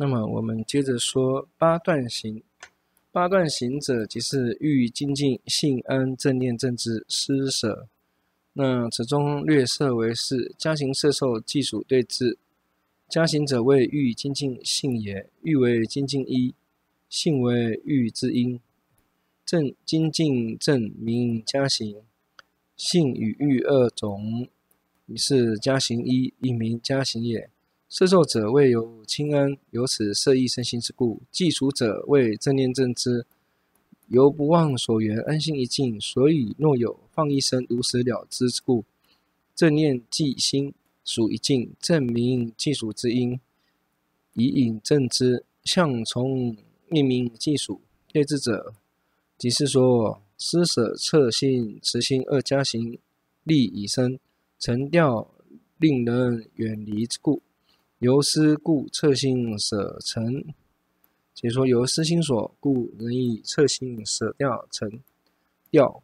那么我们接着说八段行。八段行者，即是欲精进性安正念正知施舍。那此中略设为是加行摄受计数对治。加行者谓欲精进性也，欲为精进一，性为欲之因。正精进正名加行，性与欲二种，是加行一，一名加行也。摄受者谓由轻安，由此摄意身心之故；计数者谓正念正知，由不忘所缘安心一境，所以若有放一生如实了知之故。正念计心属一境，正名计数之因，以引正知，相从命名计数。对治者，即是说施舍测心慈心二加行利已生，成调令人远离之故。由思故测心舍沉，解说由施心所故能以测心舍掉沉掉。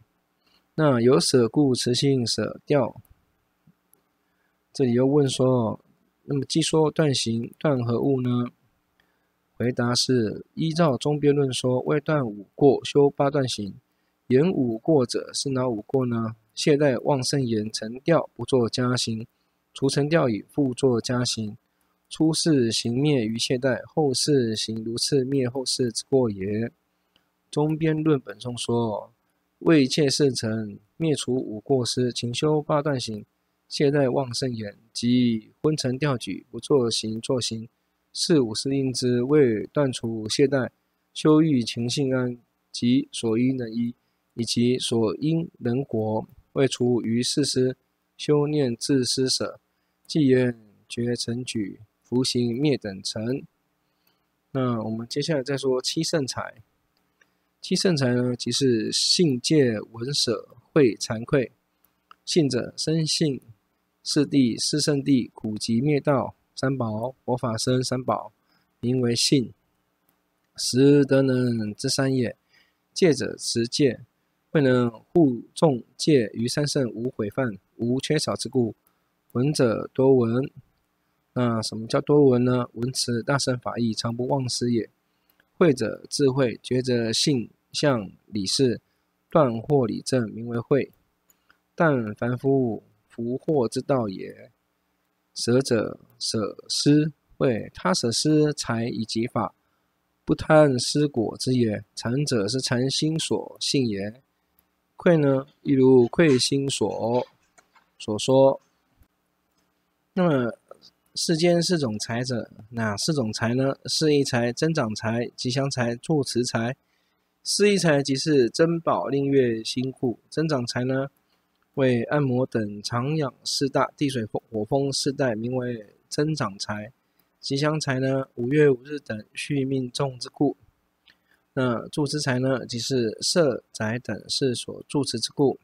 那由舍故持心舍掉。这里又问说，那么既说断行断何物呢？回答是依照中边论说，为断五过修八断行。言五过者是哪五过呢？懈怠妄胜言成掉不作加行，除成掉已复作加行。初世行灭于懈怠，后世行如次灭后世之过也。中边论本中说，为一切事成灭除五过失，勤修八段行，懈怠妄胜言即昏沉掉举不作行作行，是五事应知，为断除懈怠，修欲勤性安及所依能依，以及所因能果，为除于事师修念自施舍，既言觉成举。福行灭等成。那我们接下来再说七圣财。七圣财呢，即是信戒闻舍慧惭愧。信者生信，四谛四圣谛苦集灭道三宝佛法生三宝，名为信。实德能之三也。戒者持戒，未能护众戒于三圣无毁犯无缺少之故。闻者多闻。那什么叫多闻呢？闻持大圣法义，常不忘失也。慧者智慧，觉者性相理事，断惑理正，名为慧。但凡夫福祸之道也。舍者舍施，为他舍施财以及法，不贪施果之也。禅者是禅心所性也。愧呢，亦如愧心所所说。那么。世间四种财者，哪四种财呢？释义财、增长财、吉祥财、助持财。四一财即是珍宝令月、辛库，增长财呢，为按摩等常养四大地水火风四代，名为增长财。吉祥财呢，五月五日等续命众之故。那助持财呢，即是色宅等事所助持之故。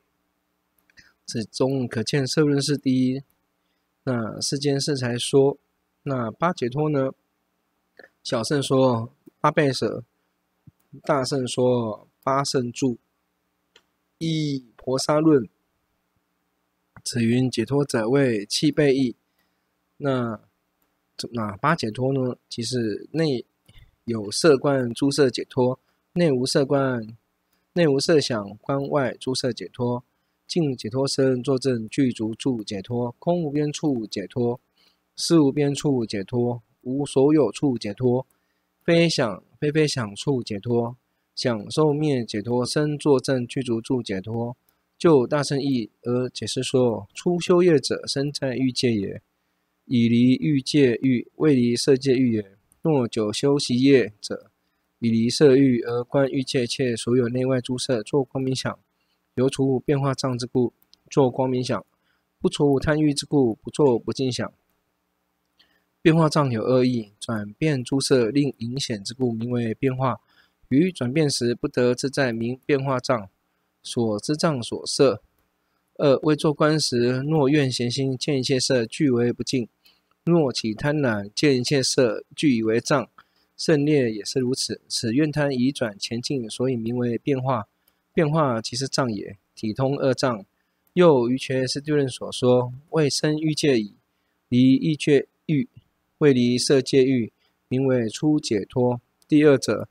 此中可见色论是第一。那世间圣才说，那八解脱呢？小圣说八倍舍，大圣说八圣住。一婆沙论，此云解脱者为七备义。那那八解脱呢？即是内有色观诸色解脱，内无色观，内无色想观外诸色解脱。净解脱身作证具足处解脱，空无边处解脱，识无边处解脱，无所有处解脱，非想非非想处解脱，想受灭解脱身作证具足处解脱。就大圣意而解释说：初修业者身在欲界也，已离欲界欲，未离色界欲也。若久修习业者，已离色欲而观欲界一切所有内外诸色作光明想。由除变化障之故，作光明想；不除贪欲之故，不作不净想。变化障有二义：转变诸色令影显之故，名为变化；于转变时不得自在，名变化障。所知障所摄。二为作观时，若怨嫌心见一切色俱为不净；若起贪婪见一切色俱以为障。胜劣也是如此。此怨贪已转前进，所以名为变化。变化即是障也，体通二障。又于诠释谛论所说，为生欲界已，离欲界欲，未离色界欲，名为初解脱。第二者，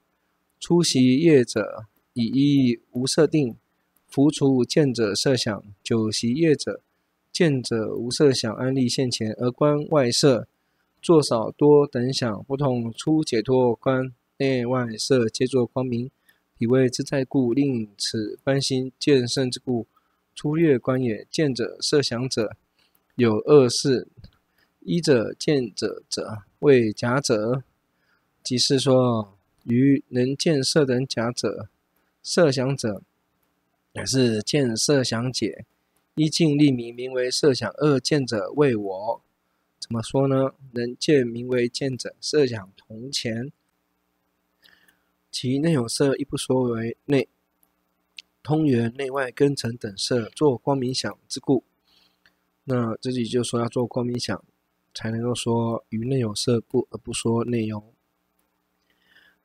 初习业者，以一无色定，伏除见者色想；久习业者，见者无色想安立现前，而观外色，作少多等想，不同。初解脱观内外色皆作光明，体为之在故，令此观心见圣之故。粗略观也。见者色想者，有二事：一者见者者为假者，即是说于能见色等假者，色想者乃是见色想解。一境立名，名为色想；二见者为我。怎么说呢？能见名为见者，色想同前。其内有色，亦不说为内，通缘内外根尘等色，作光明想之故。那这里就说要做光明想，才能够说于内有色不而不说内有。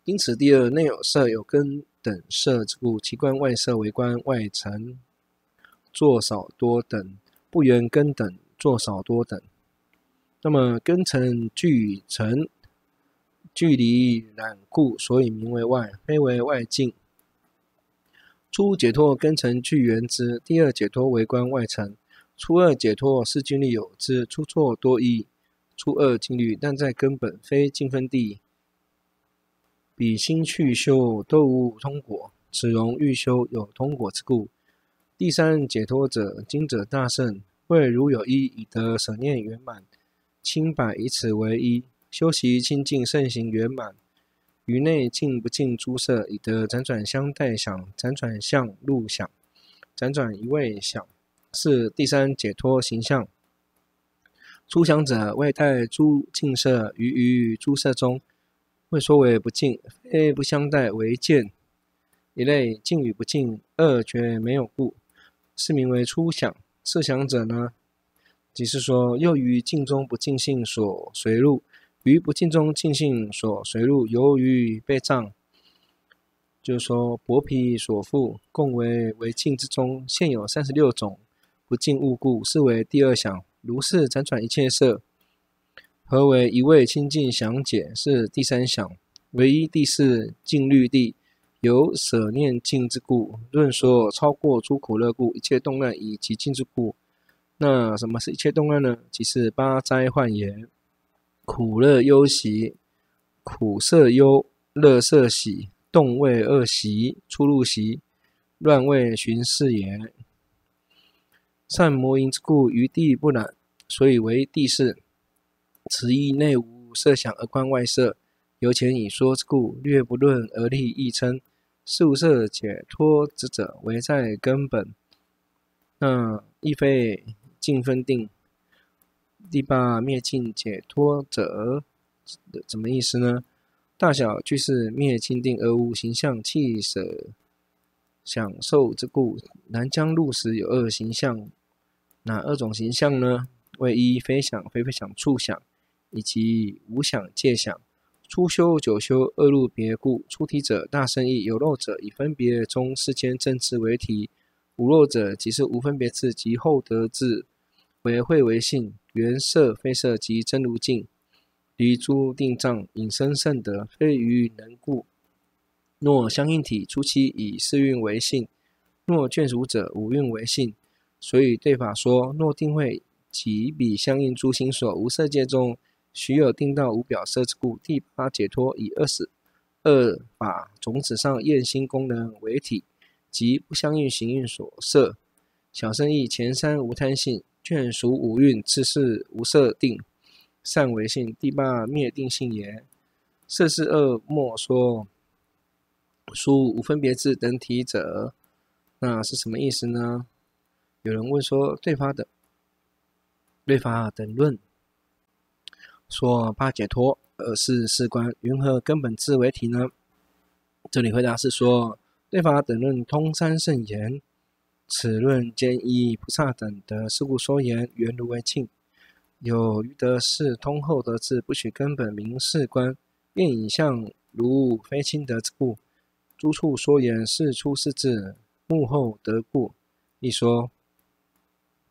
因此，第二内有色有根等色之故，其观外色为观外尘。作少多等，不缘根等，作少多等。那么根尘俱尘，距离染故，所以名为外，非为外境。初解脱根尘具缘之，第二解脱为观外尘。初二解脱是经律有之，出错多一。初二境律，但在根本非境分地，彼心去修都无通果，此容欲修有通果之故。第三解脱者，经者大圣，谓如有一已得舍念圆满，清白以此为一，修习清净圣行圆满，于内净不净诸色，以得辗转相待想，辗转相入想，辗转一味想，是第三解脱形象。初想者，谓待诸净色于于诸色中，谓说为不净，非不相待为见，一类净与不净二觉没有故。是名为初想。次想者呢，即是说又于净中不净性所随入，于不净中净性所随入，由于被障，就是说薄皮所覆，共为为净之中现有三十六种不净物故，是为第二想。如是辗转一切色，何为一味清净想解？是第三想。唯一第四静虑地。由舍念净之故，论说超过诸苦乐故，一切动乱以及净之故。那什么是一切动乱呢？即是八灾患也。苦乐忧喜，苦色忧，乐色喜，动位恶习，出入习，乱位寻事也。善魔淫之故，于地不染，所以为地四。此意内无色想而观外色，由前已说之故，略不论而立亦称。是无色解脱之者，唯在根本。那亦非境分定。第八灭尽解脱者，怎么意思呢？大小俱是灭尽定而无形象气舍享受之故。南将入时有二形象，哪二种形象呢？为一非想非非想处想，以及无想界想。初修九修，二入别故。出体者大圣意，有漏者以分别中世间正智为体；无漏者即是无分别智及后得智为慧为性。缘色非色即真如境，离诸定障，引生胜德，非愚能故。若相应体，初期以四蕴为性；若眷属者，五蕴为性。所以对法说：若定慧即彼相应诸心所，无色界中。许有定道无表色之故，第八解脱以二十二法种子上验心功能为体，即不相应行运所摄。小圣意前三无贪性，眷属五蕴次是无色定，善为性。第八灭定性也。摄事二莫说，属无分别智等体者，那是什么意思呢？有人问说，对法等，对法等论。说八解脱，而是事观，云何根本智为体呢？这里回答是说，对法等论通三圣言，此论兼依菩萨等的事故说言，缘如为罄。有余得是通后得智，不许根本名四观，愿影像如非亲得之故。诸处说言是出是智，幕后得故。一说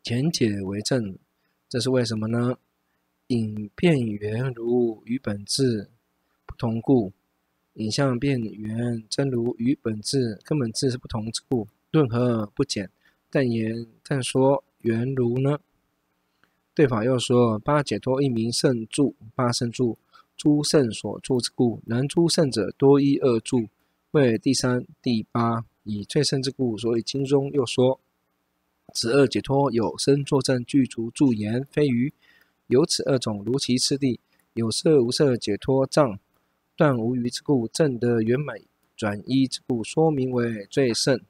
前解为正，这是为什么呢？影变缘如与本质，不同故。影像变圆，真如与本质根本质是不同之故，论何不减？但言但说缘如呢？对法又说：八解脱一名胜住，八胜住，诸圣所住之故。能诸圣者多一二住，为第三、第八，以最胜之故。所以经中又说：此二解脱有身作证具足住言，非余。有此二种，如其次第，有色无色解脱障。断无余之故，证得圆满转一之故，说名为最胜。